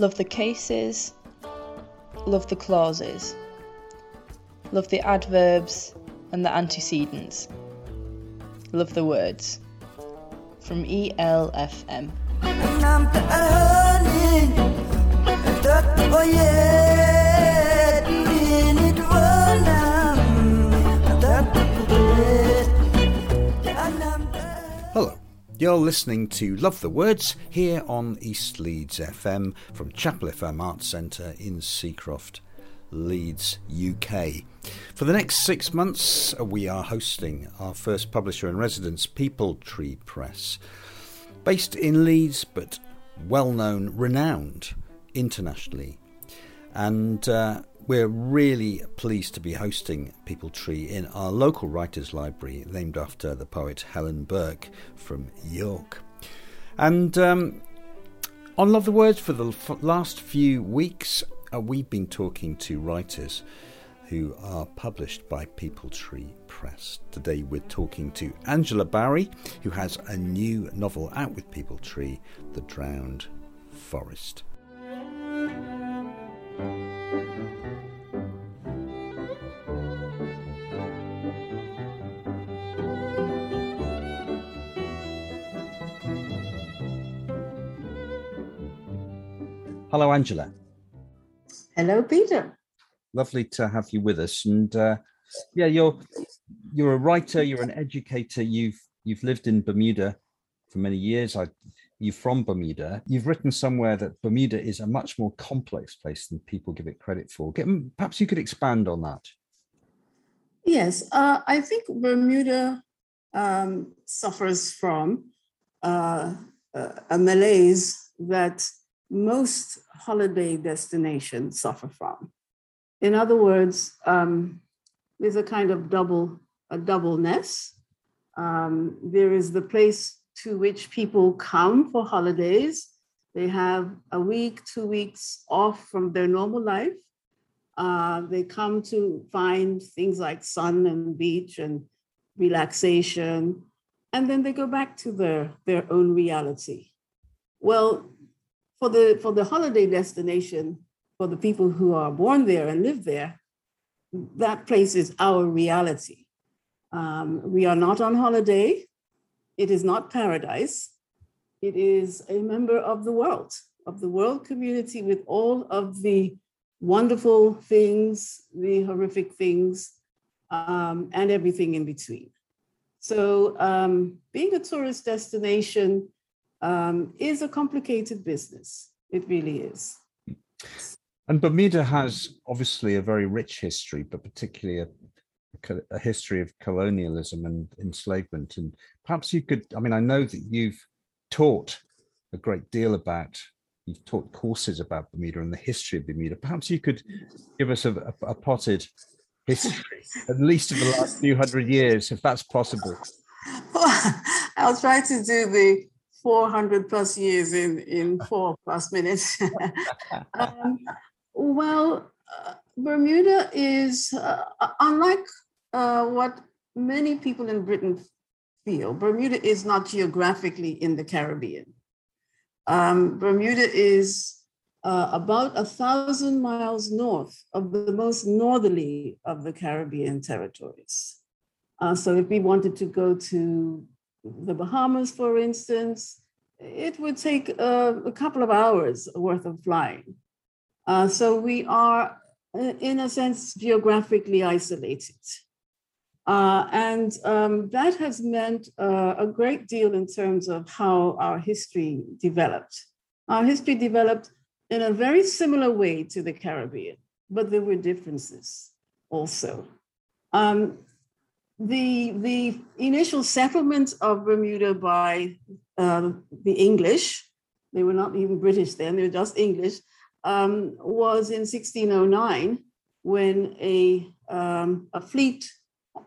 Love the cases, love the clauses, love the adverbs and the antecedents, love the words. From ELFM. You're listening to Love the Words here on East Leeds FM from Chapel FM Arts Centre in Seacroft, Leeds, UK. For the next six months, we are hosting our first publisher in residence, Peepal Tree Press, based in Leeds but well known, renowned internationally. And uh, we're really pleased to be hosting Peepal Tree in our local writers' library, named after the poet Helen Burke from York. And um, on Love the Words, for the last few weeks, uh, we've been talking to writers who are published by Peepal Tree Press. Today we're talking to Angela Barry, who has a new novel out with Peepal Tree, The Drowned Forest. Hello, Angela. Hello, Peter. Lovely to have you with us. And uh, yeah, you're you're a writer. You're an educator. You've you've lived in Bermuda for many years. I, you're from Bermuda. You've written somewhere that Bermuda is a much more complex place than people give it credit for. Get, perhaps you could expand on that. Yes, uh, I think Bermuda um, suffers from uh, a a malaise that most holiday destinations suffer from. In other words, um, there's a kind of double a doubleness. Um, there is the place to which people come for holidays. They have a week, two weeks off from their normal life. Uh, they come to find things like sun and beach and relaxation, and then they go back to their, their own reality. Well, for the for the holiday destination, for the people who are born there and live there, that place is our reality. Um, we are not on holiday. It is not paradise. It is a member of the world, of the world community with all of the wonderful things, the horrific things, um, and everything in between. So, um, being a tourist destination um, is a complicated business. It really is. And Bermuda has obviously a very rich history, but particularly a, a history of colonialism and enslavement. And perhaps you could, I mean, I know that you've taught a great deal about, you've taught courses about Bermuda and the history of Bermuda. Perhaps you could give us a, a, a potted history, at least of the last few hundred years, if that's possible. I'll try to do the 400 plus years in, in four plus minutes. um, well, uh, Bermuda is, uh, unlike uh, what many people in Britain feel, Bermuda is not geographically in the Caribbean. Um, Bermuda is uh, about a thousand miles north of the most northerly of the Caribbean territories. Uh, so if we wanted to go to the Bahamas, for instance, it would take uh, a couple of hours worth of flying. Uh, so we are, in a sense, geographically isolated. Uh, and um, that has meant uh, a great deal in terms of how our history developed. Our history developed in a very similar way to the Caribbean, but there were differences also. Um, the, the initial settlement of Bermuda by uh, the English, they were not even British then, they were just English, um, was in 1609 when a, um, a fleet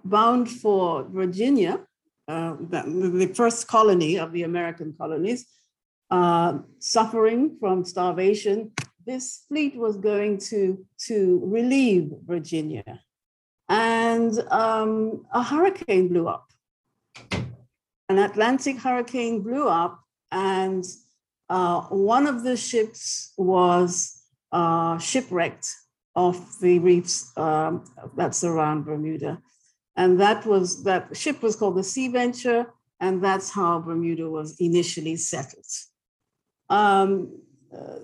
bound for Virginia, uh, the, the first colony of the American colonies, uh, suffering from starvation, this fleet was going to, to relieve Virginia. And um, a hurricane blew up. An Atlantic hurricane blew up, and uh, one of the ships was uh, shipwrecked off the reefs um, that surround Bermuda. And that was that ship was called the Sea Venture, and that's how Bermuda was initially settled. Um, uh,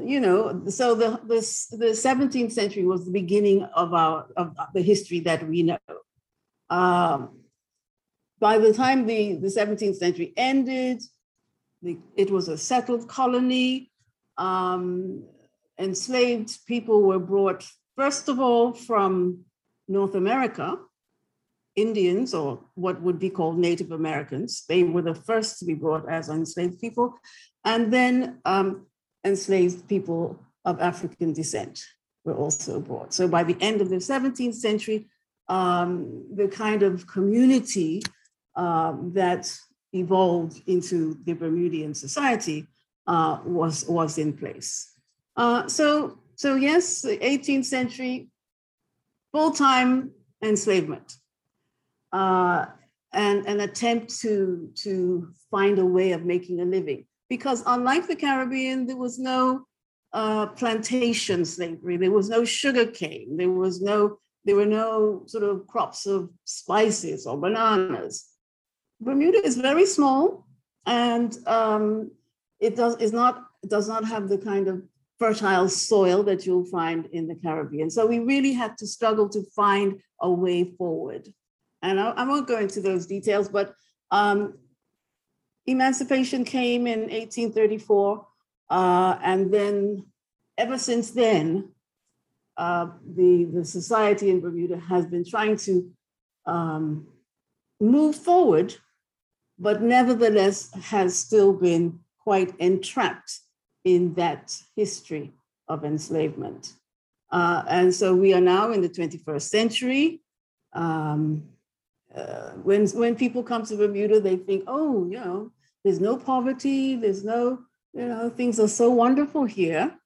you know, so the, the, the 17th century was the beginning of our of the history that we know. Um, by the time the, the 17th century ended, the, it was a settled colony. Um, enslaved people were brought, first of all, from North America, Indians, or what would be called Native Americans. They were the first to be brought as enslaved people. And then um, enslaved people of African descent were also brought. So by the end of the 17th century, um, the kind of community um, that evolved into the Bermudian society uh, was, was in place. Uh, so, so yes, the 18th century, full-time enslavement, uh, and an attempt to, to find a way of making a living. Because unlike the Caribbean, there was no uh, plantation slavery, there was no sugar cane, there was no, there were no sort of crops of spices or bananas. Bermuda is very small, and um, it does is not it does not have the kind of fertile soil that you'll find in the Caribbean. So we really had to struggle to find a way forward. And I, I won't go into those details, but um, emancipation came in 1834. Uh, and then ever since then, uh, the, the society in Bermuda has been trying to um, move forward, but nevertheless has still been quite entrapped in that history of enslavement. Uh, and so we are now in the 21st century. Um, uh, when, when people come to Bermuda, they think, oh, you know, there's no poverty, there's no, you know, things are so wonderful here.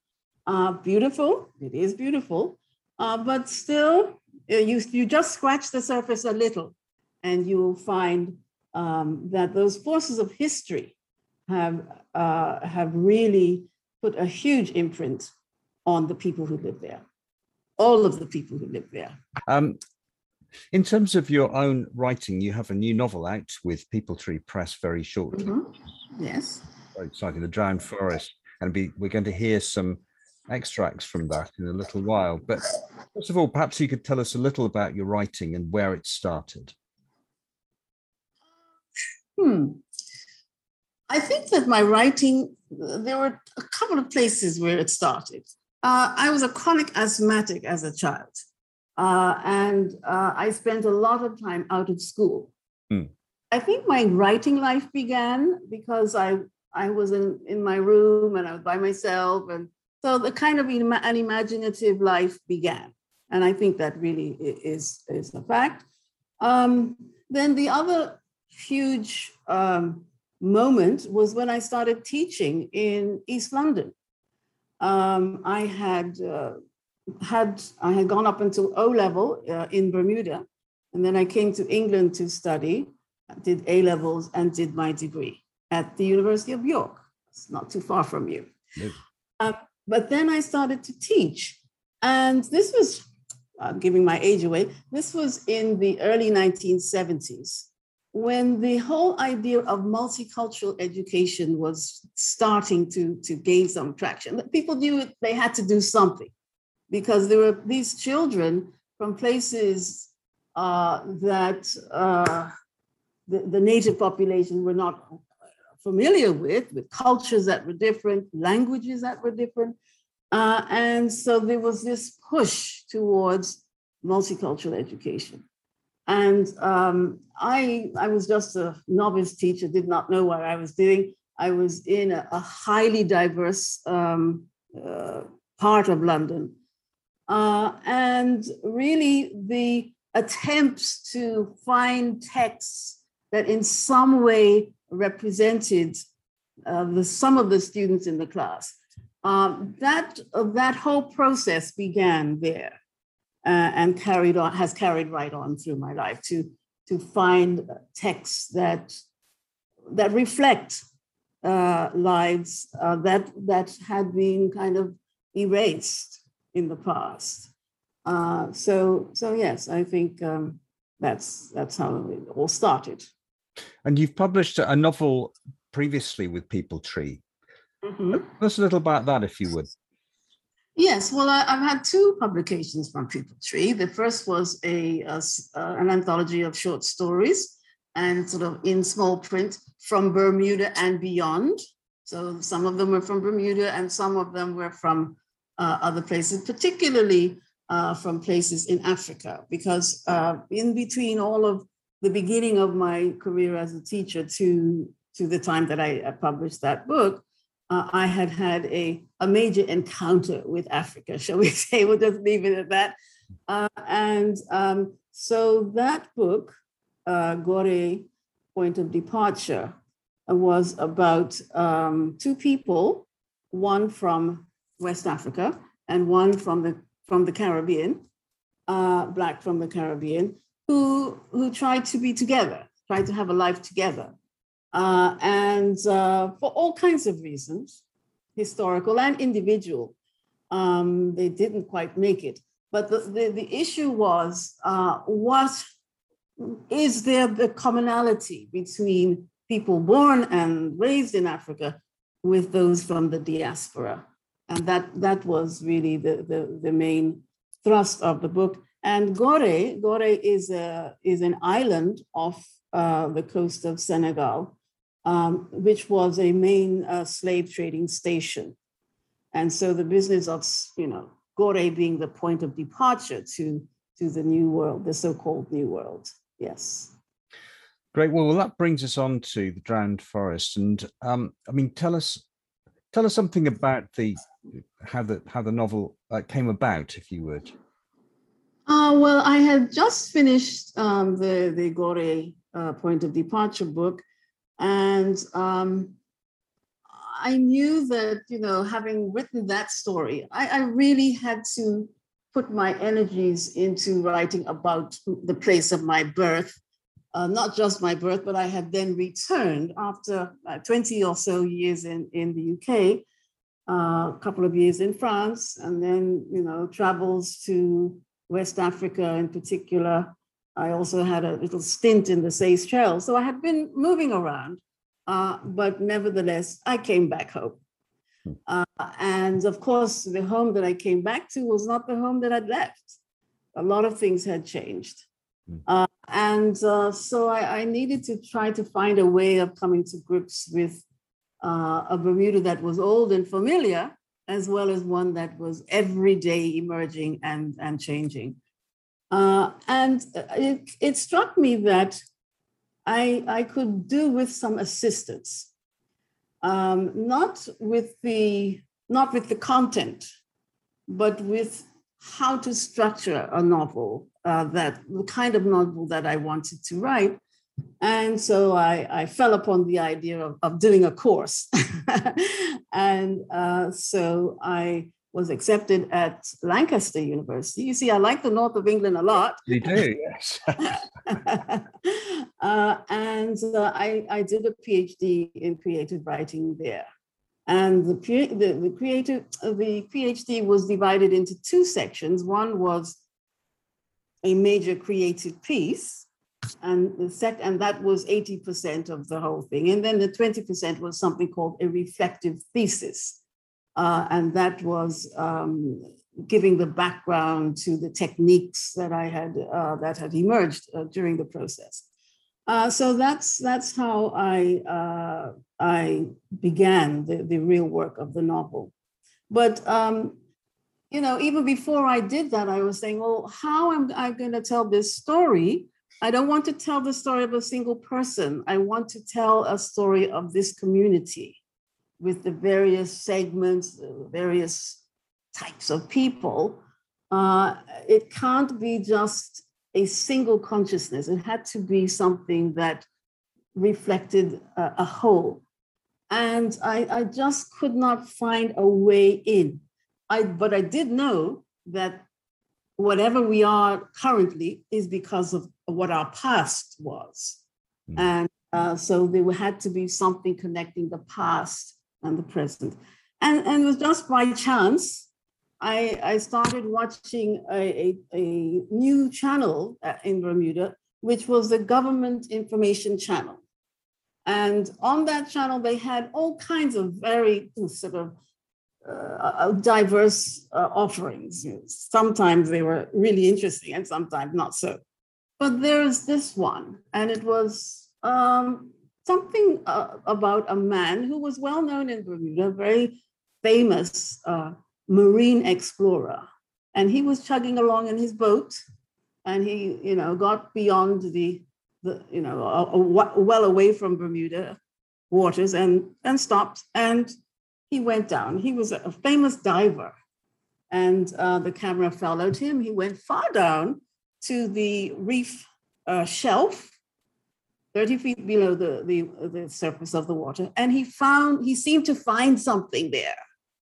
Uh, beautiful, it is beautiful, uh, but still, uh, you, you just scratch the surface a little and you will find um, that those forces of history have, uh, have really put a huge imprint on the people who live there, all of the people who live there. Um, in terms of your own writing, you have a new novel out with Peepal Tree Press very shortly. Mm-hmm. Yes. Very exciting, The Drowned Forest. And be, we're going to hear some extracts from that in a little while. But first of all, perhaps you could tell us a little about your writing and where it started. Hmm. I think that my writing, there were a couple of places where it started. Uh, I was a chronic asthmatic as a child, uh, and uh, I spent a lot of time out of school. Mm. I think my writing life began because I I was in, in my room and I was by myself, and so the kind of an imaginative life began. And I think that really is is a fact. Um, then the other huge um, moment was when I started teaching in East London. Um, I had uh, had I had gone up until O level uh, in Bermuda, and then I came to England to study, did A levels, and did my degree at the University of York. It's not too far from you. Um, but then I started to teach, and this was uh, giving my age away. This was in the early 1970s when the whole idea of multicultural education was starting to, to gain some traction, people knew they had to do something because there were these children from places uh, that uh, the, the, native population were not familiar with, with cultures that were different, languages that were different. Uh, and so there was this push towards multicultural education. And um, I, I was just a novice teacher, did not know what I was doing. I was in a, a highly diverse um, uh, part of London. Uh, and really, the attempts to find texts that in some way represented uh, the, some of the students in the class. Um, that, that whole process began there uh, and carried on has carried right on through my life to to find texts that that reflect uh, lives uh, that that had been kind of erased in the past. Uh, so so yes, I think um, that's that's how it all started. And you've published a novel previously with Peepal Tree. Mm-hmm. Tell us a little about that, if you would. Yes, well, I, have had two publications from Peepal Tree. The first was a, a uh, an anthology of short stories, and sort of in small print from Bermuda and beyond. So some of them were from Bermuda, and some of them were from uh, other places, particularly uh, from places in Africa, because uh, in between all of the beginning of my career as a teacher to to the time that I, published that book, uh, I had had a, a major encounter with Africa, shall we say? We'll just leave it at that. Uh, and um, so that book, uh, Gorée Point of Departure, was about um, two people, one from West Africa and one from the from the Caribbean, uh, black from the Caribbean, who who tried to be together, tried to have a life together. Uh, and uh, for all kinds of reasons, historical and individual, um, they didn't quite make it. But the, the, the issue was uh, what is there the commonality between people born and raised in Africa with those from the diaspora? And that, that was really the, the, the main thrust of the book. And Gorée, Gorée is, a, is an island off uh, the coast of Senegal um, which was a main uh, slave trading station. And so the business of, you know, Gorée being the point of departure to, to the new world, the so-called new world. Yes. Great. Well, well, that brings us on to the drowned forest, and um, I mean, tell us, tell us something about the how the how the novel uh, came about, if you would. Uh, well, I had just finished um, the the Gorée uh, point of departure book, and um, I knew that, you know, having written that story, I, I really had to put my energies into writing about the place of my birth, uh, not just my birth, but I had then returned after uh, 20 or so years in, in the UK, uh, a couple of years in France, and then, you know, travels to West Africa in particular, I also had a little stint in the Seychelles. So I had been moving around, uh, but nevertheless, I came back home. Hmm. Uh, and of course, the home that I came back to was not the home that I'd left. A lot of things had changed. Hmm. Uh, and uh, so I, I, needed to try to find a way of coming to grips with uh, a Bermuda that was old and familiar, as well as one that was every day emerging and, and changing. Uh, and it, it struck me that I, I could do with some assistance, um, not with the not with the content, but with how to structure a novel uh, that the kind of novel that I wanted to write. And so I, I fell upon the idea of, of doing a course. and uh, so I was accepted at Lancaster University. You see, I like the north of England a lot. You do, yes. uh, and uh, I, I did a PhD in creative writing there. And the, the, the, creative, the PhD was divided into two sections. One was a major creative piece, and the and that was 80% of the whole thing. And then the 20% was something called a reflective thesis uh, and that was um, giving the background to the techniques that I had uh, that had emerged uh, during the process. Uh, so that's that's how I uh, I began the, the real work of the novel. But um, you know, even before I did that, I was saying, well, how am I going to tell this story? I don't want to tell the story of a single person. I want to tell a story of this community with the various segments, the various types of people, uh, it can't be just a single consciousness. It had to be something that reflected a, a whole. And I, I, just could not find a way in. I, but I did know that whatever we are currently is because of what our past was. Mm. And Uh, so there had to be something connecting the past and the present. And, and it was just by chance, I, I started watching a, a, a new channel uh, in Bermuda, which was the government information channel. And on that channel, they had all kinds of very sort of uh, diverse uh, offerings. Sometimes they were really interesting and sometimes not so. But there's this one, and it was um, something uh, about a man who was well known in Bermuda, very famous uh, marine explorer. And he was chugging along in his boat, and he, you know, got beyond the, the you know, well away from Bermuda waters and and stopped, and he went down. He was a famous diver, and uh, the camera followed him. He went far down to the reef uh, shelf 30 feet below the, the, the surface of the water. And he found, he seemed to find something there.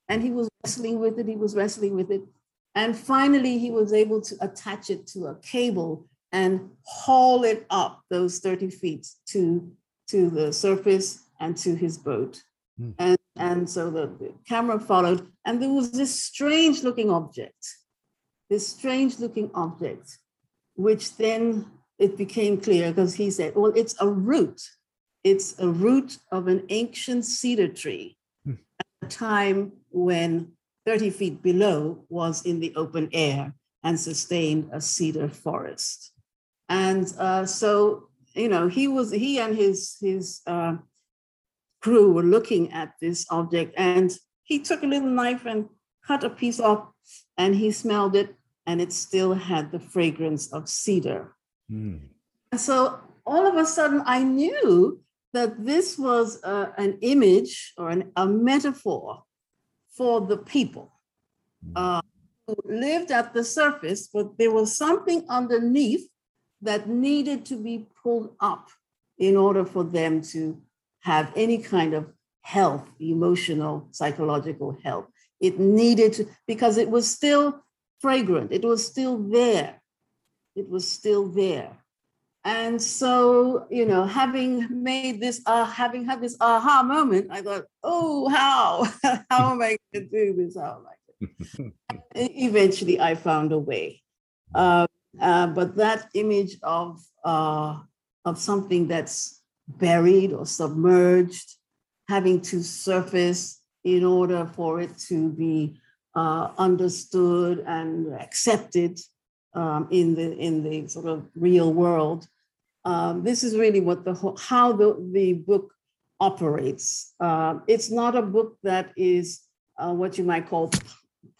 And he was wrestling with it, he was wrestling with it. And finally, he was able to attach it to a cable and haul it up those 30 feet to, to the surface and to his boat. Mm. And, and so the, the camera followed, and there was this strange looking object, this strange looking object, which then it became clear because he said, well, it's a root. It's a root of an ancient cedar tree hmm. at a time when 30 feet below was in the open air and sustained a cedar forest. And uh, so, you know, he was, he and his, his uh, crew were looking at this object and he took a little knife and cut a piece off and he smelled it and it still had the fragrance of cedar. Mm. And so all of a sudden, I knew that this was uh, an image or an, a metaphor for the people hmm. uh, who lived at the surface, but there was something underneath that needed to be pulled up in order for them to have any kind of health, emotional, psychological health. It needed to, because it was still fragrant, it was still there it was still there. And so, you know, having made this, uh, having had this aha moment, I thought, oh, how? how am I going to do this? How am I going Eventually, I found a way. Uh, uh, but that image of, uh, of something that's buried or submerged, having to surface in order for it to be uh, understood and accepted um, in the in the sort of real world. Um, this is really what the how the, the book operates. Uh, it's not a book that is uh, what you might call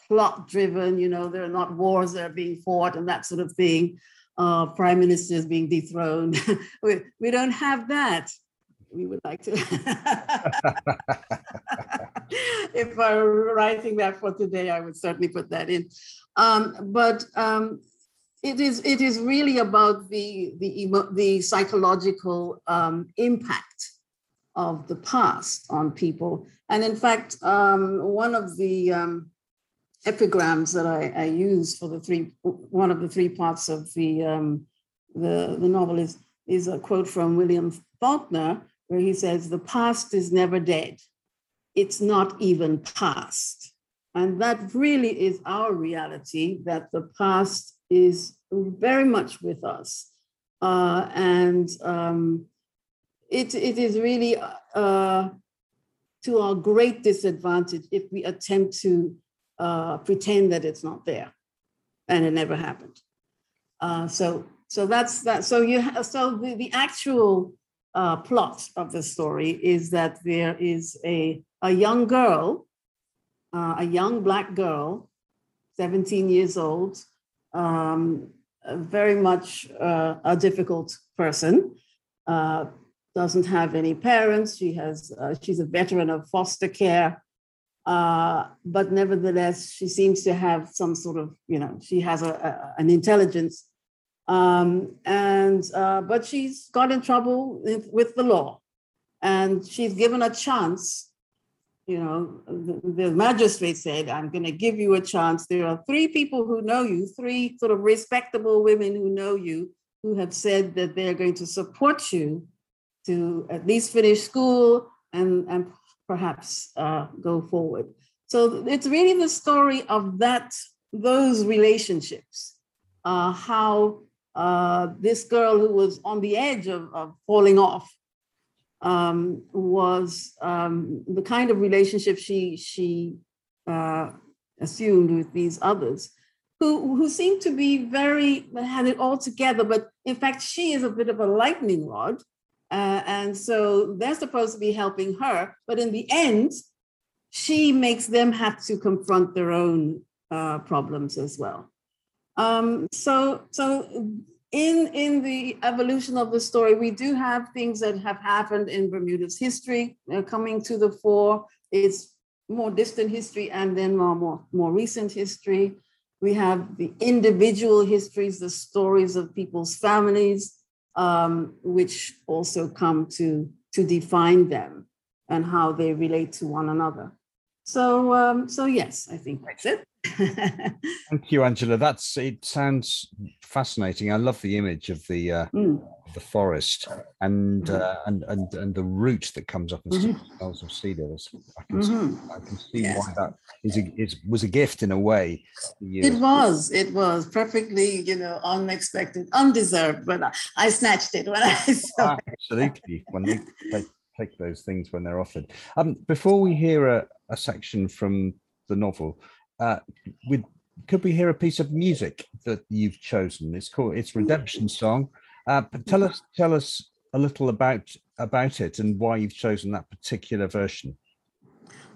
plot driven. You know, there are not wars that are being fought and that sort of thing. Uh, prime ministers being dethroned. we, we don't have that. We would like to. if I were writing that for today, I would certainly put that in. Um, but um, it is it is really about the the the psychological um, impact of the past on people. And in fact, um, one of the um, epigrams that I, I, use for the three one of the three parts of the um, the, the novel is is a quote from William Faulkner, where he says, "The past is never dead; it's not even past." And that really is our reality. That the past is very much with us. Uh, and um, it, it is really uh, to our great disadvantage if we attempt to uh, pretend that it's not there and it never happened. Uh, so, so that's that. So you have, so the, the actual uh, plot of the story is that there is a, a young girl, uh, a young black girl, 17 years old, um, very much uh, a difficult person. Uh, doesn't have any parents. She has. Uh, she's a veteran of foster care, uh, but nevertheless, she seems to have some sort of. You know, she has a, a an intelligence, um, and uh, but she's got in trouble with the law, and she's given a chance you know, the, the, magistrate said, I'm going to give you a chance. There are three people who know you, three sort of respectable women who know you, who have said that they're going to support you to at least finish school and, and perhaps uh, go forward. So it's really the story of that, those relationships, uh, how uh, this girl who was on the edge of, of falling off um, was um, the kind of relationship she she uh, assumed with these others, who who seemed to be very had it all together. But in fact, she is a bit of a lightning rod, uh, and so they're supposed to be helping her. But in the end, she makes them have to confront their own uh, problems as well. Um, so so in in the evolution of the story, we do have things that have happened in Bermuda's history uh, coming to the fore. It's more distant history and then more, more, more recent history. We have the individual histories, the stories of people's families, um, which also come to, to define them and how they relate to one another. So, um, so yes, I think that's it. Thank you, Angela. That's it. Sounds fascinating. I love the image of the uh, mm. The forest and mm-hmm. uh, and and and the root that comes up and mm-hmm. smells of cedar. I can mm-hmm. see, I can see yes. why that is a, is was a gift in a way. It was. It was perfectly, you know, unexpected, undeserved. But I, I snatched it when I saw Absolutely. When they take, take those things when they're offered. Um, before we hear a, a section from the novel uh, with could we hear a piece of music that you've chosen? It's called it's Redemption Song. Uh, tell us tell us a little about about it and why you've chosen that particular version.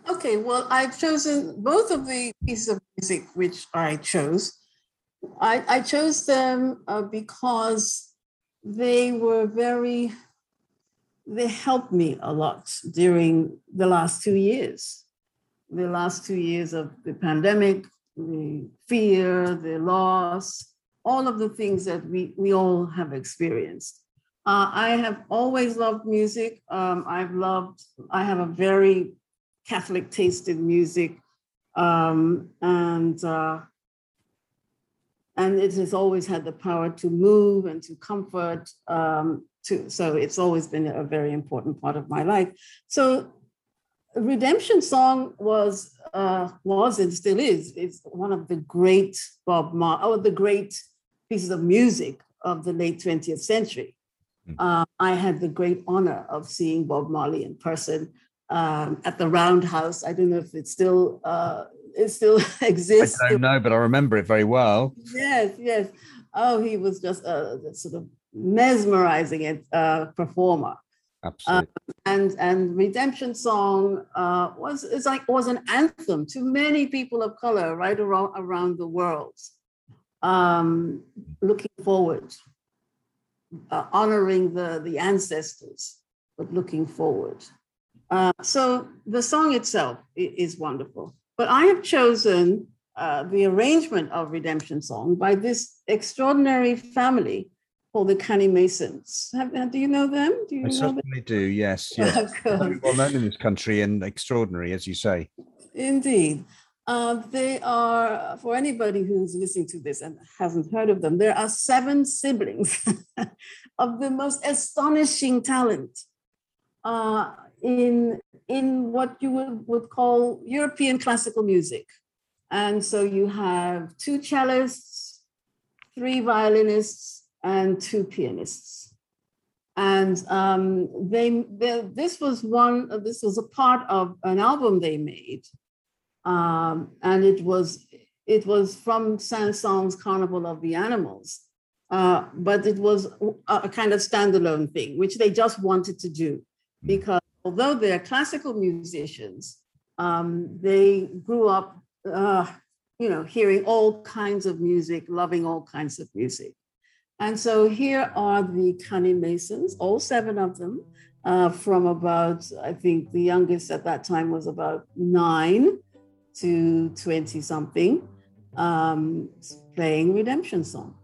Okay, well, I've chosen both of the pieces of music which I chose. I, I chose them uh, because they were very, they helped me a lot during the last two years the last two years of the pandemic, the fear, the loss, all of the things that we, we all have experienced. Uh, I have always loved music. Um, I've loved, I have a very Catholic taste in music. Um, and uh, and it has always had the power to move and to comfort. Um, to, so it's always been a very important part of my life. So Redemption Song was uh, was and still is is one of the great Bob Mar or the great pieces of music of the late 20th century. Hmm. Uh, I had the great honor of seeing Bob Marley in person um, at the Roundhouse. I don't know if it still uh, it still exists. I don't know, but I remember it very well. Yes, yes. Oh, he was just a, sort of mesmerizing uh, performer. Absolutely. Uh, and and Redemption Song uh, was is like was an anthem to many people of color right around around the world. Um, looking forward, uh, honoring the the ancestors, but looking forward. Uh, so the song itself is wonderful. But I have chosen uh, the arrangement of Redemption Song by this extraordinary family called the Kanneh-Masons. Have, uh, do you know them? Do you I certainly them? do. Yes, yes. well known in this country and extraordinary, as you say. Indeed. Uh, they are, for anybody who's listening to this and hasn't heard of them, there are seven siblings of the most astonishing talent uh, in, in what you would, would call European classical music. And so you have two cellists, three violinists, and two pianists. And um, they, they, this was one, this was a part of an album they made. Um, and it was, it was from Saint-Saëns Carnival of the Animals. Uh, but it was a, a kind of standalone thing, which they just wanted to do hmm. because although they're classical musicians, um, they grew up, uh, you know, hearing all kinds of music, loving all kinds of music. And so here are the Kanneh-Masons, all seven of them, uh, from about, I think the youngest at that time was about nine to 20 something, um, playing Redemption Song.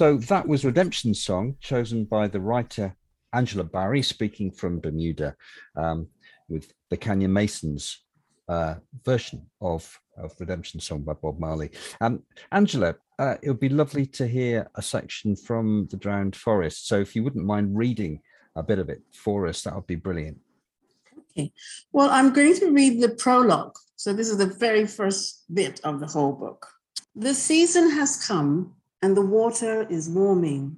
So that was Redemption Song, chosen by the writer Angela Barry, speaking from Bermuda, um, with the Kanneh-Masons uh, version of, of Redemption Song by Bob Marley. Um, Angela, uh, it would be lovely to hear a section from The Drowned Forest. So if you wouldn't mind reading a bit of it for us, that would be brilliant. Okay. Well, I'm going to read the prologue. So this is the very first bit of the whole book. The season has come and the water is warming.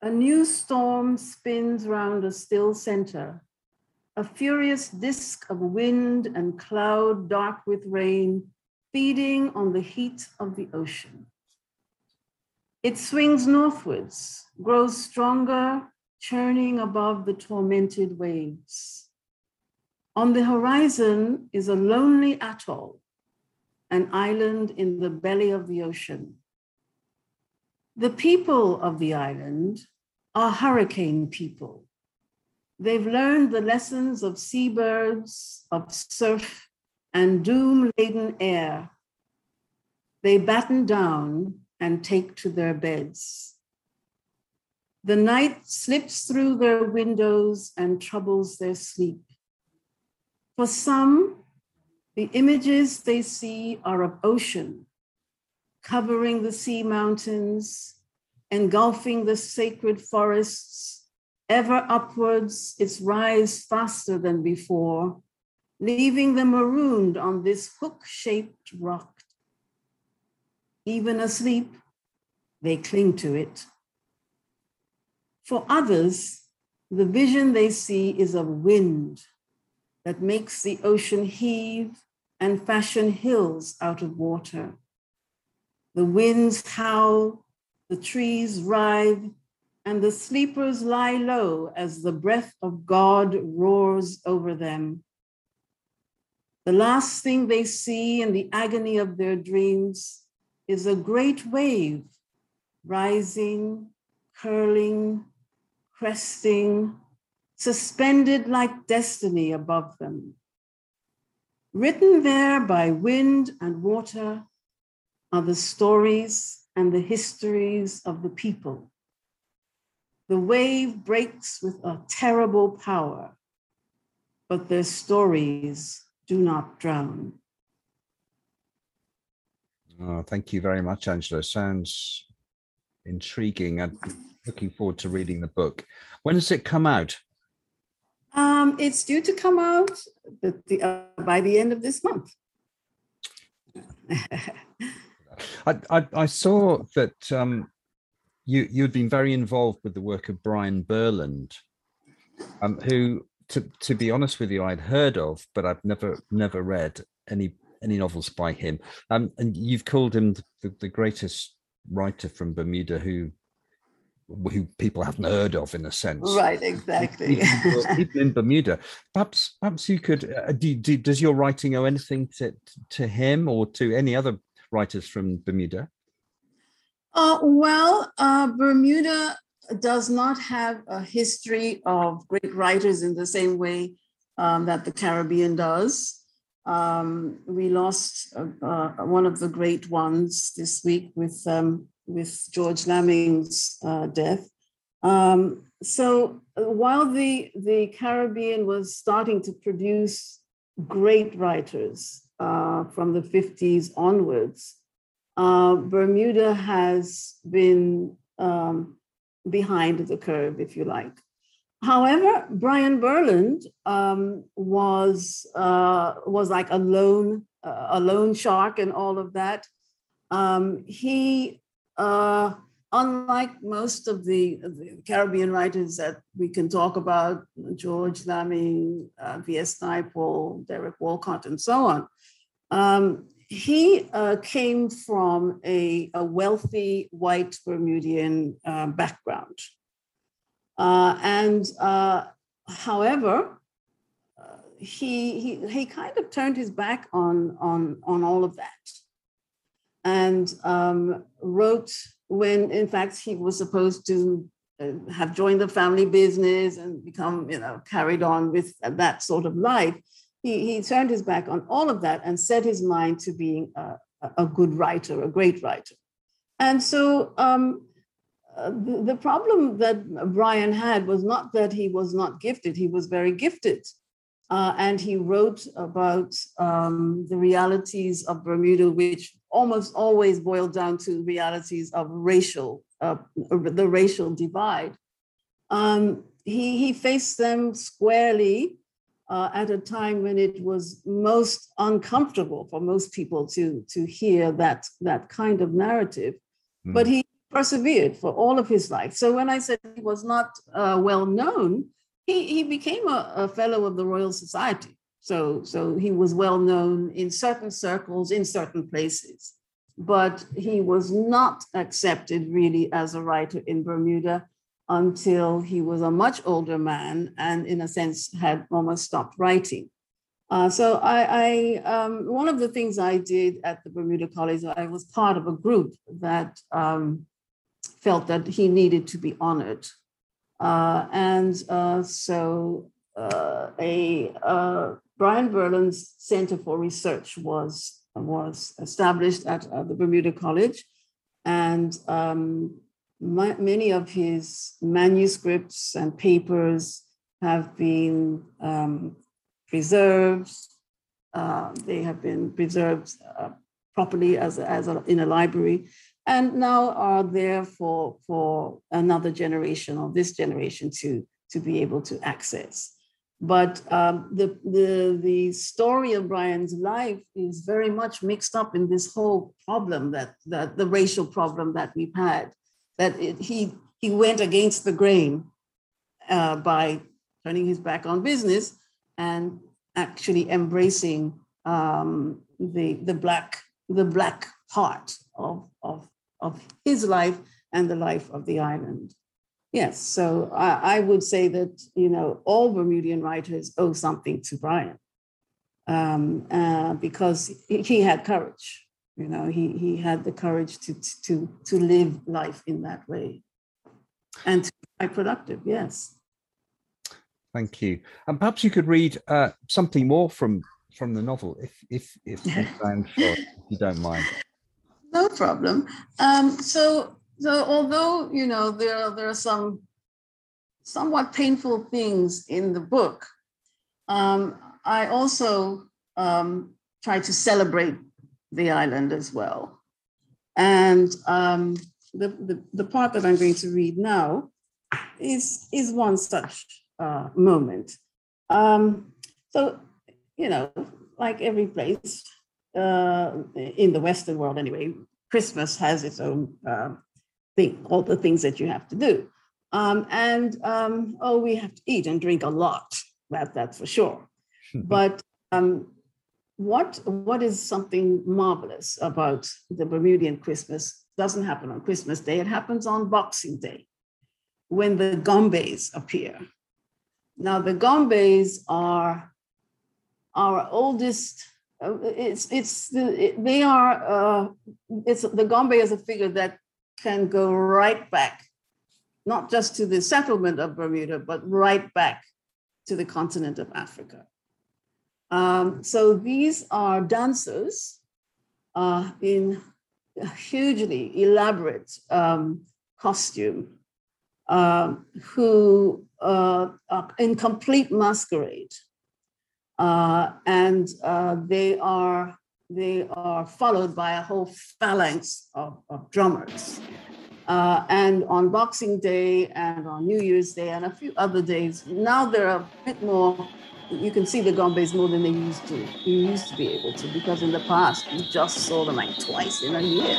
A new storm spins round a still center, a furious disk of wind and cloud dark with rain, feeding on the heat of the ocean. It swings northwards, grows stronger, churning above the tormented waves. On the horizon is a lonely atoll, an island in the belly of the ocean. The people of the island are hurricane people. They've learned the lessons of seabirds, of surf, and doom laden air. They batten down and take to their beds. The night slips through their windows and troubles their sleep. For some, the images they see are of ocean covering the sea mountains, engulfing the sacred forests, ever upwards its rise faster than before, leaving them marooned on this hook shaped rock. Even asleep, they cling to it. For others, the vision they see is of wind that makes the ocean heave and fashion hills out of water. The winds howl, the trees writhe, and the sleepers lie low as the breath of God roars over them. The last thing they see in the agony of their dreams is a great wave rising, curling, cresting, suspended like destiny above them. Written there by wind and water are the stories and the histories of the people. The wave breaks with a terrible power, but their stories do not drown. Oh, thank you very much, Angela. Sounds intriguing. I'm looking forward to reading the book. When does it come out? Um, it's due to come out the, the, uh, by the end of this month. I, I, I, saw that um, you you'd been very involved with the work of Brian Burland, um, who, to to be honest with you, I'd heard of, but I've never never read any any novels by him. Um, and you've called him the, the greatest writer from Bermuda who who people haven't heard of in a sense. Right exactly. Even in bermuda. Perhaps perhaps you could uh, do, do, does your writing owe anything to to him or to any other writers from bermuda uh, well uh, bermuda does not have a history of great writers in the same way um, that the caribbean does um, we lost uh, uh, one of the great ones this week with um, with George Lamming's uh, death. Um, so uh, while the the Caribbean was starting to produce great writers uh, from the 50s onwards, uh, Bermuda has been um, behind the curve, if you like. However, Brian Burland um, was uh, was like a lone uh, a lone shark and all of that. Um, he, uh, unlike most of the, the, Caribbean writers that we can talk about, George Lamming, uh, V.S. Naipaul, Derek Walcott, and so on, um, he uh, came from a, a, wealthy white Bermudian uh, background. Uh, and uh, however, uh, he, he, he kind of turned his back on, on, on all of that and um, wrote when, in fact, he was supposed to uh, have joined the family business and become, you know, carried on with that sort of life. He, he turned his back on all of that and set his mind to being a, a good writer, a great writer. And so um, uh, the, the, problem that Brian had was not that he was not gifted, he was very gifted. Uh, and he wrote about um, the realities of Bermuda, which almost always boiled down to realities of racial, uh, the racial divide. Um, he, he faced them squarely uh, at a time when it was most uncomfortable for most people to, to hear that, that kind of narrative. Mm. But he persevered for all of his life. So when I said he was not uh, well known, he, he became a, a, fellow of the Royal Society. So, so he was well known in certain circles, in certain places. But he was not accepted really as a writer in Bermuda until he was a much older man and, in a sense, had almost stopped writing. Uh, so I, I um, one of the things I did at the Bermuda College, I was part of a group that um, felt that he needed to be honored. Uh, and uh, so uh, a uh, Brian Burland's Center for Research was, was established at uh, the Bermuda College. And um, my, many of his manuscripts and papers have been um, preserved. Uh, they have been preserved properly as, as a, in a library and now are there for, for another generation or this generation to, to be able to access. But um, the, the, the story of Brian's life is very much mixed up in this whole problem that, that the racial problem that we've had, that it, he, he went against the grain uh, by turning his back on business and actually embracing um, the, the, black, the black part of, of, of his life and the life of the island. Yes, so I, I would say that, you know, all Bermudian writers owe something to Brian um, uh, because he had courage. You know, he, he had the courage to, to, to live life in that way and to be productive, yes. Thank you. And perhaps you could read uh, something more from from the novel, if if if, if you don't mind. No problem. Um, so so although you know there are, there are some somewhat painful things in the book, um, I also um, try to celebrate the island as well. And um, the, the, the part that I'm going to read now is, is one such uh, moment. Um, so, you know, like every place uh, in the Western world anyway, Christmas has its own uh, thing, all the things that you have to do. Um, and um, oh, we have to eat and drink a lot. That, that's for sure. but um, what what is something marvelous about the Bermudian Christmas? Doesn't happen on Christmas Day. It happens on Boxing Day, when the gombeys appear. Now the gombeys are our oldest. Uh, it's it's the, they are uh, it's the gombey is a figure that can go right back, not just to the settlement of Bermuda, but right back to the continent of Africa. Um, so these are dancers uh, in hugely elaborate um, costume uh, who uh, are in complete masquerade. Uh, and uh, they are they are followed by a whole phalanx of, of drummers. Uh, and on Boxing Day and on New Year's Day and a few other days, now they're a bit more you can see the gombeys more than they used to. You used to be able to because in the past you just saw them like twice in a year.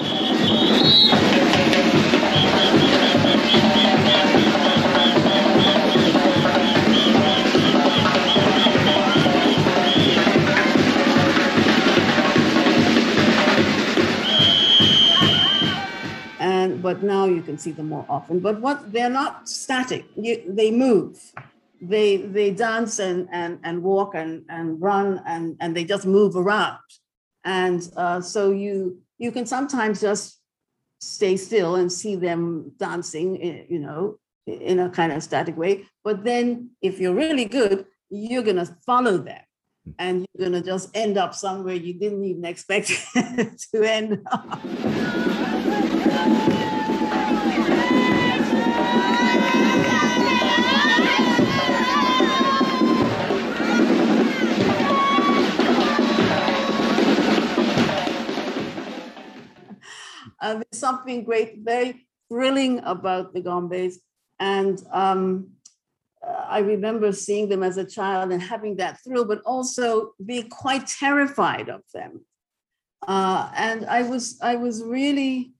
But now you can see them more often. But what they're not static. You, they move they they dance and and, and walk and, and run and, and they just move around. And uh, so you you can sometimes just stay still and see them dancing, eh, you know, in a kind of static way. But then if you're really good, you're gonna follow them and you're gonna just end up somewhere you didn't even expect to end up. Uh, there's something great, very thrilling about the Gombeys. And um, I remember seeing them as a child and having that thrill, but also being quite terrified of them. Uh, and I was I was really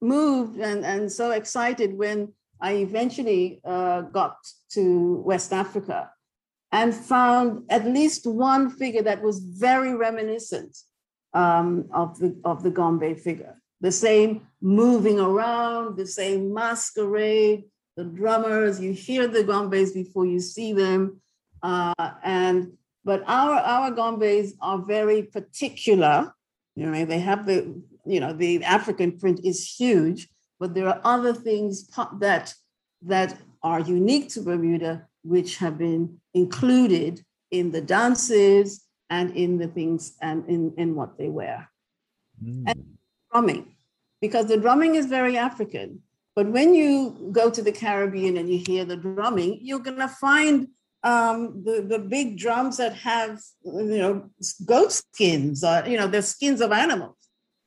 moved and, and so excited when I eventually uh, got to West Africa and found at least one figure that was very reminiscent um, of the of the Gombey figure the same moving around, the same masquerade, the drummers, you hear the gombeys before you see them. Uh, and but our our gombeys are very particular. You know, they have the, you know, the African print is huge, but there are other things that that are unique to Bermuda, which have been included in the dances and in the things and in, in what they wear. Mm. And drumming because the drumming is very African. But when you go to the Caribbean and you hear the drumming, you're going to find um, the, the big drums that have, you know, goat skins, or, you know, the skins of animals.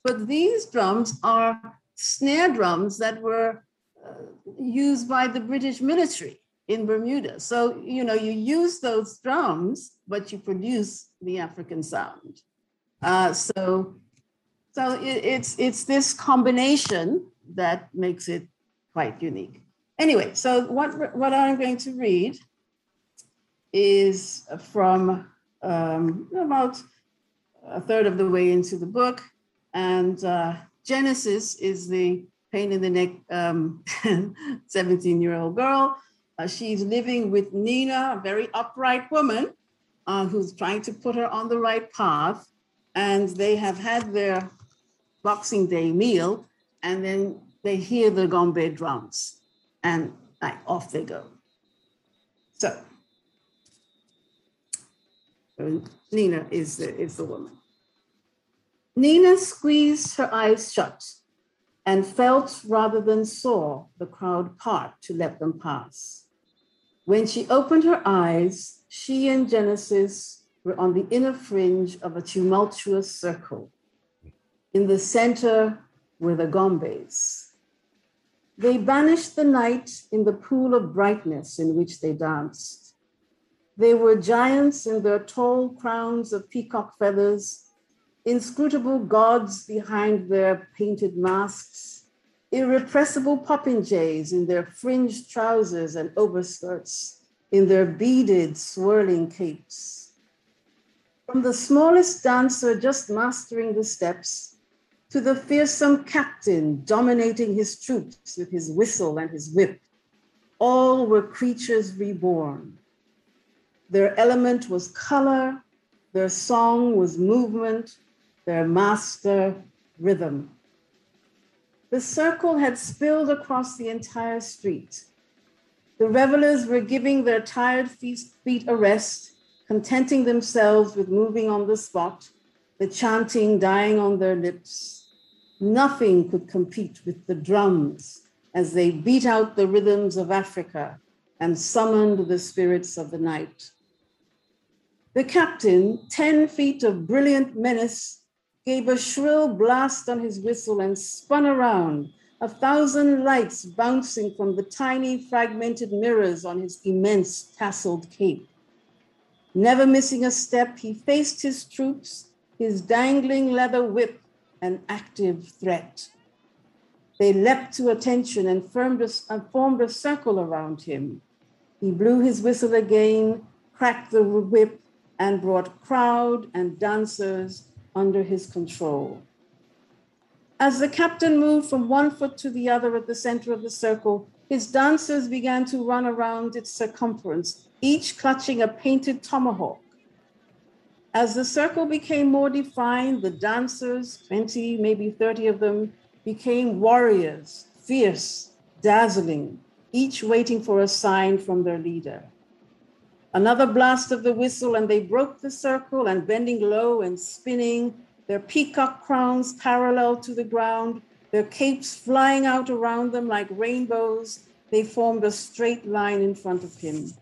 But these drums are snare drums that were uh, used by the British military in Bermuda. So, you know, you use those drums, but you produce the African sound. Uh, so so it, it's it's this combination that makes it quite unique. Anyway, so what what I'm going to read is from um, about a third of the way into the book, and uh, Genesis is the pain in the neck 17 um, year old girl. Uh, she's living with Nina, a very upright woman uh, who's trying to put her on the right path. And they have had their Boxing Day meal, and then they hear the gombey drums, and like off they go. So Nina is the, is the woman. Nina squeezed her eyes shut and felt rather than saw the crowd part to let them pass. When she opened her eyes, she and Genesis were on the inner fringe of a tumultuous circle. In the center were the Gombeys. They banished the night in the pool of brightness in which they danced. They were giants in their tall crowns of peacock feathers, inscrutable gods behind their painted masks, irrepressible popinjays in their fringed trousers and overskirts, in their beaded, swirling capes. From the smallest dancer just mastering the steps to the fearsome captain dominating his troops with his whistle and his whip, all were creatures reborn. Their element was color, their song was movement, their master rhythm. The circle had spilled across the entire street. The revelers were giving their tired feet a rest, contenting themselves with moving on the spot, the chanting dying on their lips. Nothing could compete with the drums as they beat out the rhythms of Africa and summoned the spirits of the night. The captain, 10 feet of brilliant menace, gave a shrill blast on his whistle and spun around, a thousand lights bouncing from the tiny fragmented mirrors on his immense tasseled cape. Never missing a step, he faced his troops, his dangling leather whip an active threat. They leapt to attention and formed a, circle around him. He blew his whistle again, cracked the whip, and brought crowd and dancers under his control. As the captain moved from one foot to the other at the center of the circle, his dancers began to run around its circumference, each clutching a painted tomahawk. As the circle became more defined, the dancers, 20, maybe 30 of them, became warriors, fierce, dazzling, each waiting for a sign from their leader. Another blast of the whistle, and they broke the circle and bending low and spinning, their peacock crowns parallel to the ground, their capes flying out around them like rainbows, they formed a straight line in front of him.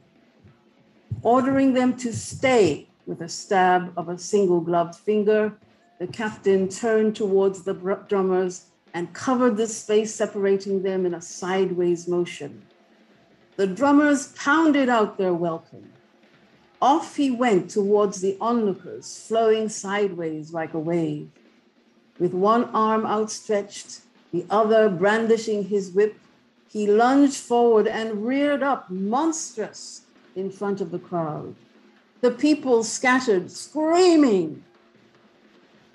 Ordering them to stay with a stab of a single gloved finger, the captain turned towards the drummers and covered the space separating them in a sideways motion. The drummers pounded out their welcome. Off he went towards the onlookers, flowing sideways like a wave. With one arm outstretched, the other brandishing his whip, he lunged forward and reared up, monstrous, in front of the crowd. The people scattered, screaming.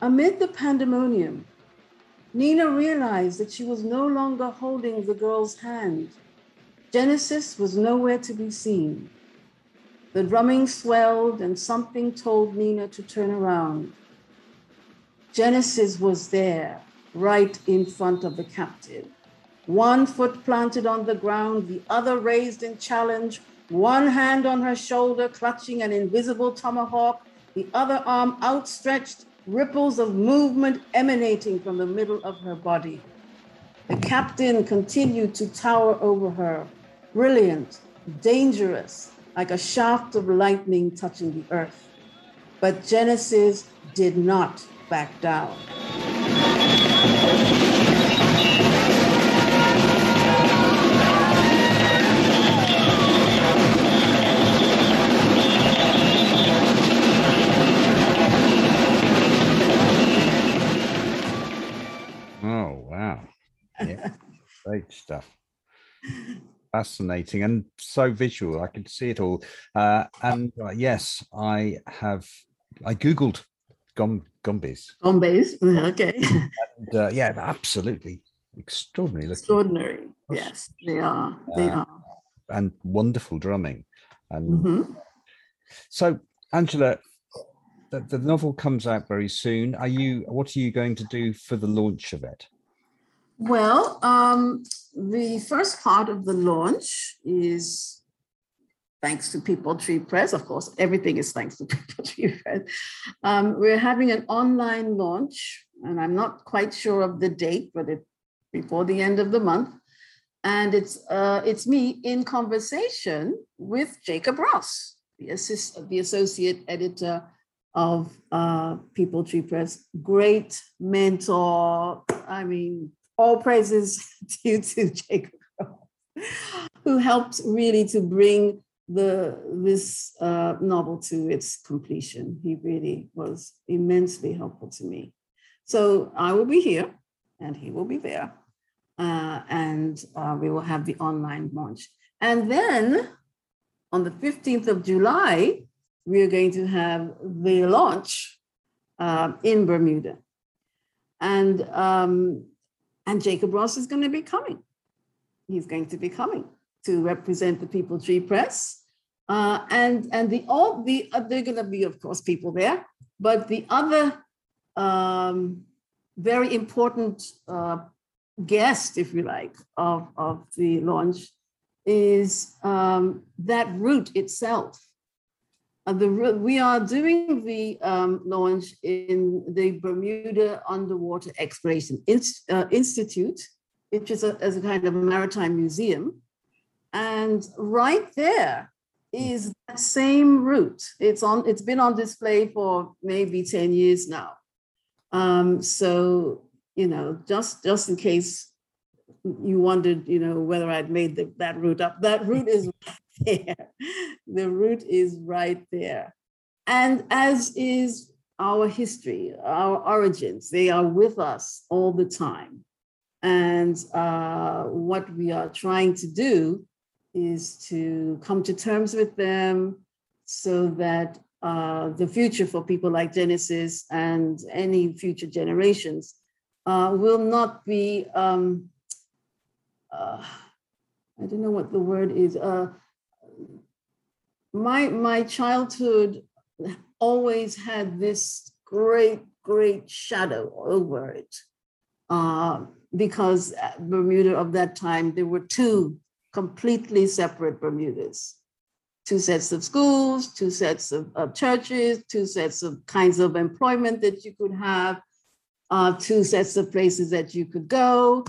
Amid the pandemonium, Nina realized that she was no longer holding the girl's hand. Genesis was nowhere to be seen. The drumming swelled, and something told Nina to turn around. Genesis was there, right in front of the captive. One foot planted on the ground, the other raised in challenge, one hand on her shoulder, clutching an invisible tomahawk, the other arm outstretched, ripples of movement emanating from the middle of her body. The captain continued to tower over her, brilliant, dangerous, like a shaft of lightning touching the earth. But Genesis did not back down. Great stuff fascinating and so visual. I can see it all. Uh, and uh, yes, I have. I googled Gom, Gombeys. Gombeys, okay. and, uh, yeah, absolutely extraordinary. Extraordinary. Yes, they are. They uh, are. And wonderful drumming. And mm-hmm. so, Angela, the, the novel comes out very soon. Are you? What are you going to do for the launch of it? Well, um, the first part of the launch is thanks to Peepal Tree Press. Of course, everything is thanks to Peepal Tree Press. Um, we're having an online launch, and I'm not quite sure of the date, but it's before the end of the month. And it's uh, it's me in conversation with Jacob Ross, the assist, the associate editor of uh, Peepal Tree Press. Great mentor. I mean, all praises due to Jacob, who helped really to bring the this uh, novel to its completion. He really was immensely helpful to me. So I will be here, and he will be there, uh, and uh, we will have the online launch. And then on the 15th of July, we are going to have the launch uh, in Bermuda. And um, and Jacob Ross is going to be coming. He's going to be coming to represent the Peepal Tree Press. Uh, and and the all the uh, they're going to be of course people there, but the other um, very important uh, guest, if you like, of, of the launch is um, that root itself. Uh, the, we are doing the um, launch in the Bermuda Underwater Exploration Inst, uh, Institute, which is a, as a kind of maritime museum. And right there is that same root. It's on. It's been on display for maybe ten years now. Um, so you know, just just in case you wondered, you know, whether I'd made the, that root up. That root is there. the root is right there. And as is our history, our origins, they are with us all the time. And uh, what we are trying to do is to come to terms with them so that uh, the future for people like Genesis and any future generations uh, will not be, um, uh, I don't know what the word is, uh, my my childhood always had this great great shadow over it. Uh, because bermuda of that time there were two completely separate bermudas. Two sets of schools two sets of, of churches two sets of kinds of employment that you could have uh, two sets of places that you could go.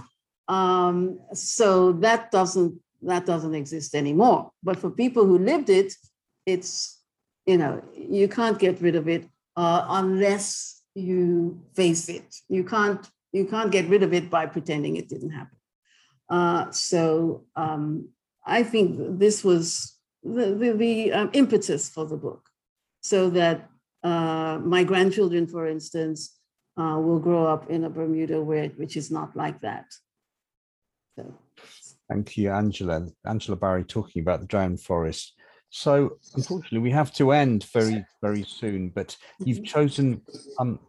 Um, so that doesn't that doesn't exist anymore. But for people who lived it it's you know you can't get rid of it uh, unless you face it you can't you can't get rid of it by pretending it didn't happen uh, so um, i think this was the, the, the um, impetus for the book so that uh, my grandchildren for instance uh, will grow up in a bermuda where, which is not like that so. Thank you, Angela. Angela Barry talking about the drowned forest. So unfortunately, we have to end very, very soon. But you've mm-hmm. chosen um,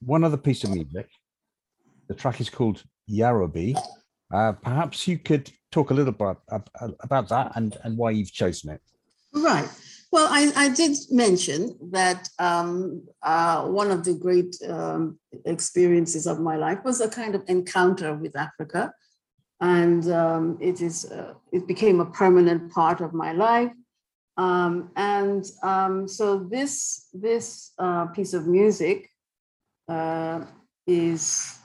one other piece of music. The track is called Yarabi. Uh, perhaps you could talk a little bit about that and, and why you've chosen it. Right. Well, I, I did mention that um, uh, one of the great um, experiences of my life was a kind of encounter with Africa, and um, it is uh, it became a permanent part of my life. Um, and um, so this, this uh, piece of music uh, is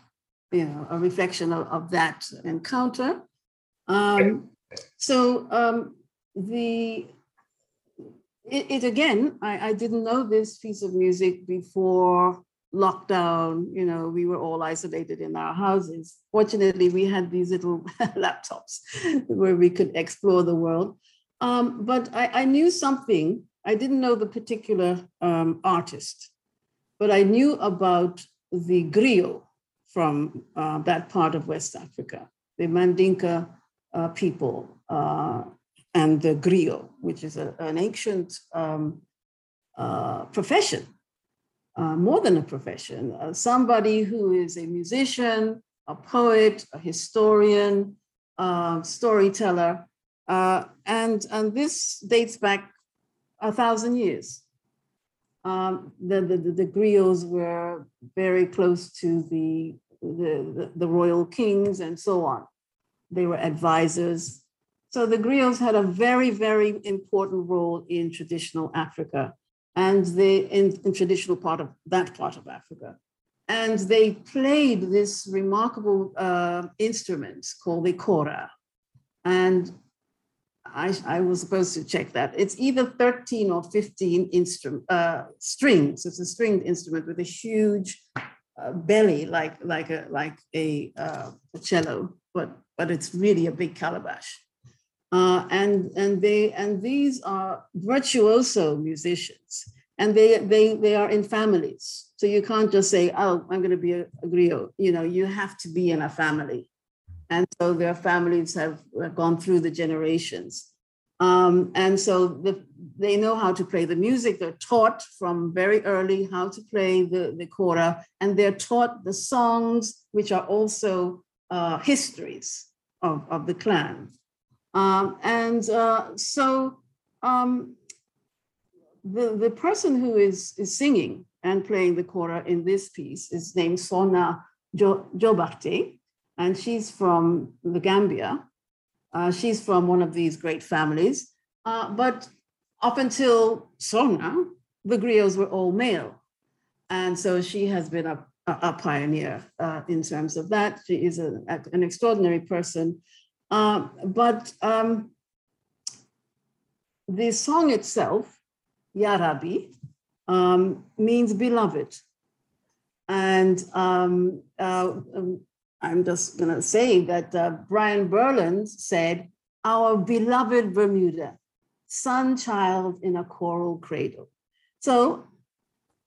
you know, a reflection of, of that encounter. Um, so um, the it, it, again, I, I didn't know this piece of music before lockdown. You know, we were all isolated in our houses. Fortunately, we had these little laptops where we could explore the world. Um, but I, I, knew something. I didn't know the particular um, artist, but I knew about the griot from uh, that part of West Africa, the Mandinka uh, people, uh, and the griot, which is a, an ancient um, uh, profession. uh, more than a profession, uh, somebody who is a musician, a poet, a historian, uh, storyteller. Uh, and, and this dates back a thousand years. Um, the, the, the, griots were very close to the, the, the, the royal kings and so on. They were advisors. So the griots had a very, very important role in traditional Africa and they in, in traditional part of that part of Africa. And they played this remarkable uh, instrument called the kora. And I, I, was supposed to check that. It's either 13 or 15 instrument, uh, strings. It's a stringed instrument with a huge uh, belly, like, like, a, like a, uh, a cello, but, but it's really a big calabash. Uh, and and they and these are virtuoso musicians, and they they they are in families. So you can't just say, "Oh, I'm going to be a, a griot." You know, you have to be in a family, and so their families have, gone through the generations, um, and so the, they know how to play the music. They're taught from very early how to play the the kora, and they're taught the songs, which are also uh, histories of, of the clan. Um, and uh, so um, the, the person who is, is singing and playing the kora in this piece is named Sona jo- Jobarteh, and she's from the Gambia. Uh, she's from one of these great families. Uh, but up until Sona, the griots were all male. And so she has been a, a, pioneer uh, in terms of that. She is a, an extraordinary person uh, but um, the song itself, Yarabi, um, means beloved. And um, uh, um, I'm just going to say that uh, Brian Burland said, Our beloved Bermuda, sun child in a coral cradle. So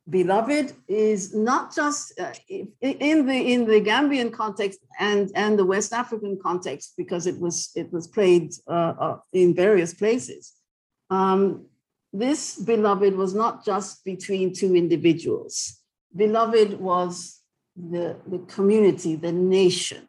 beloved is not just uh, in the in the Gambian context and and the West African context because it was it was played uh, uh, in various places. Um, this beloved was not just between two individuals. Beloved was the the community, the nation.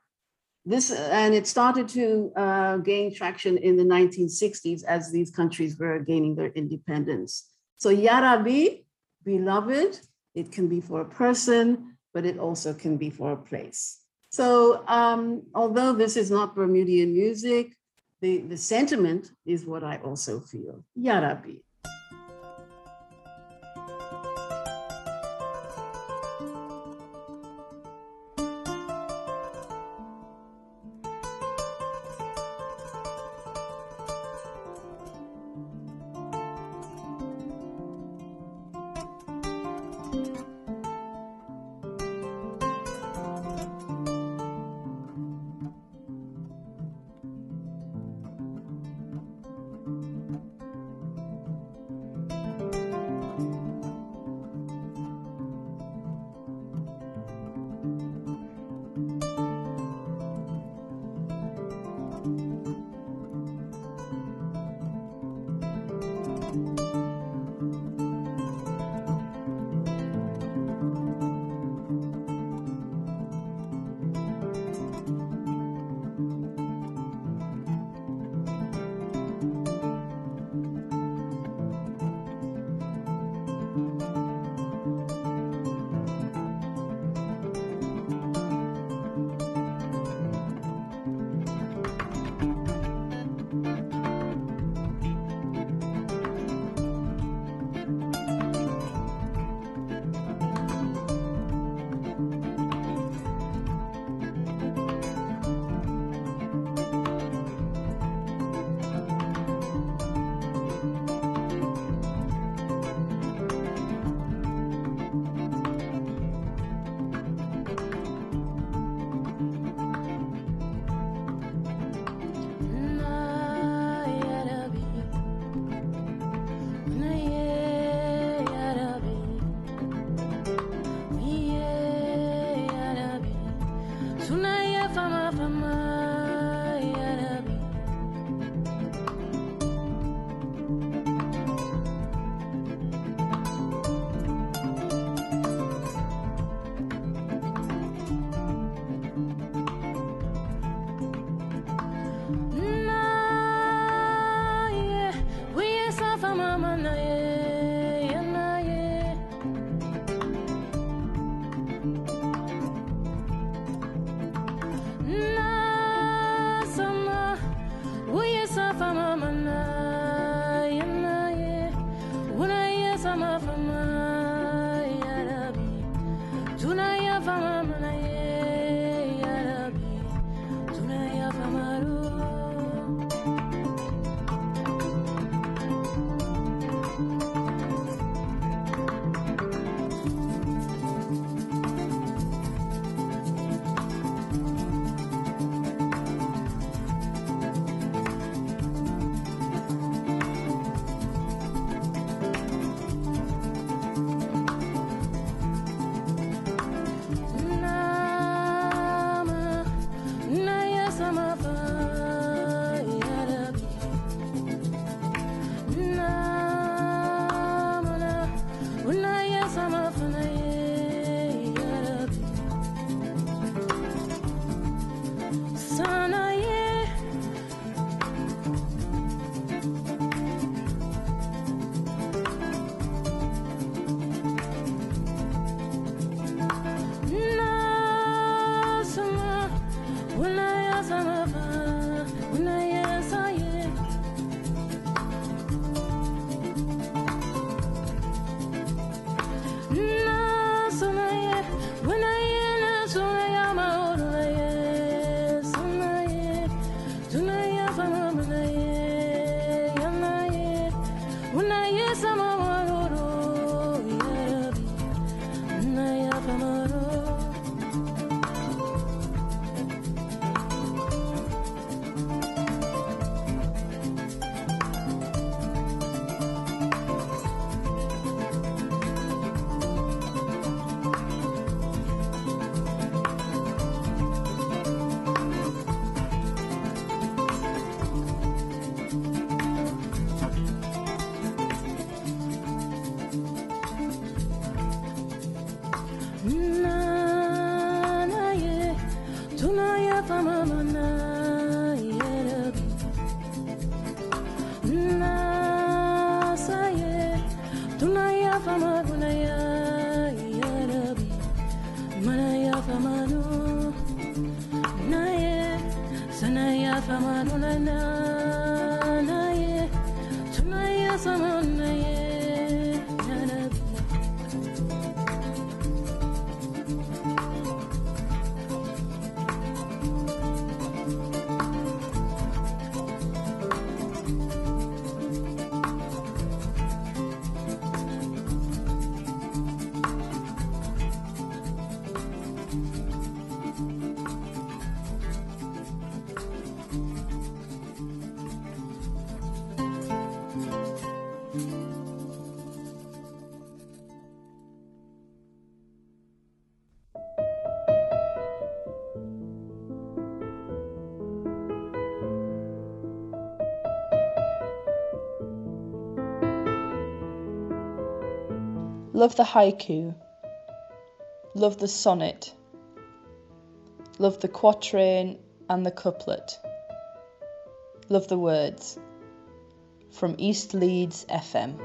This and it started to uh, gain traction in the 1960s as these countries were gaining their independence. So Yarabi beloved. It can be for a person, but it also can be for a place. So, um, although this is not Bermudian music, the, the sentiment is what I also feel. Yarabi. my Love the haiku. Love the sonnet. Love the quatrain and the couplet. Love the words. From East Leeds FM.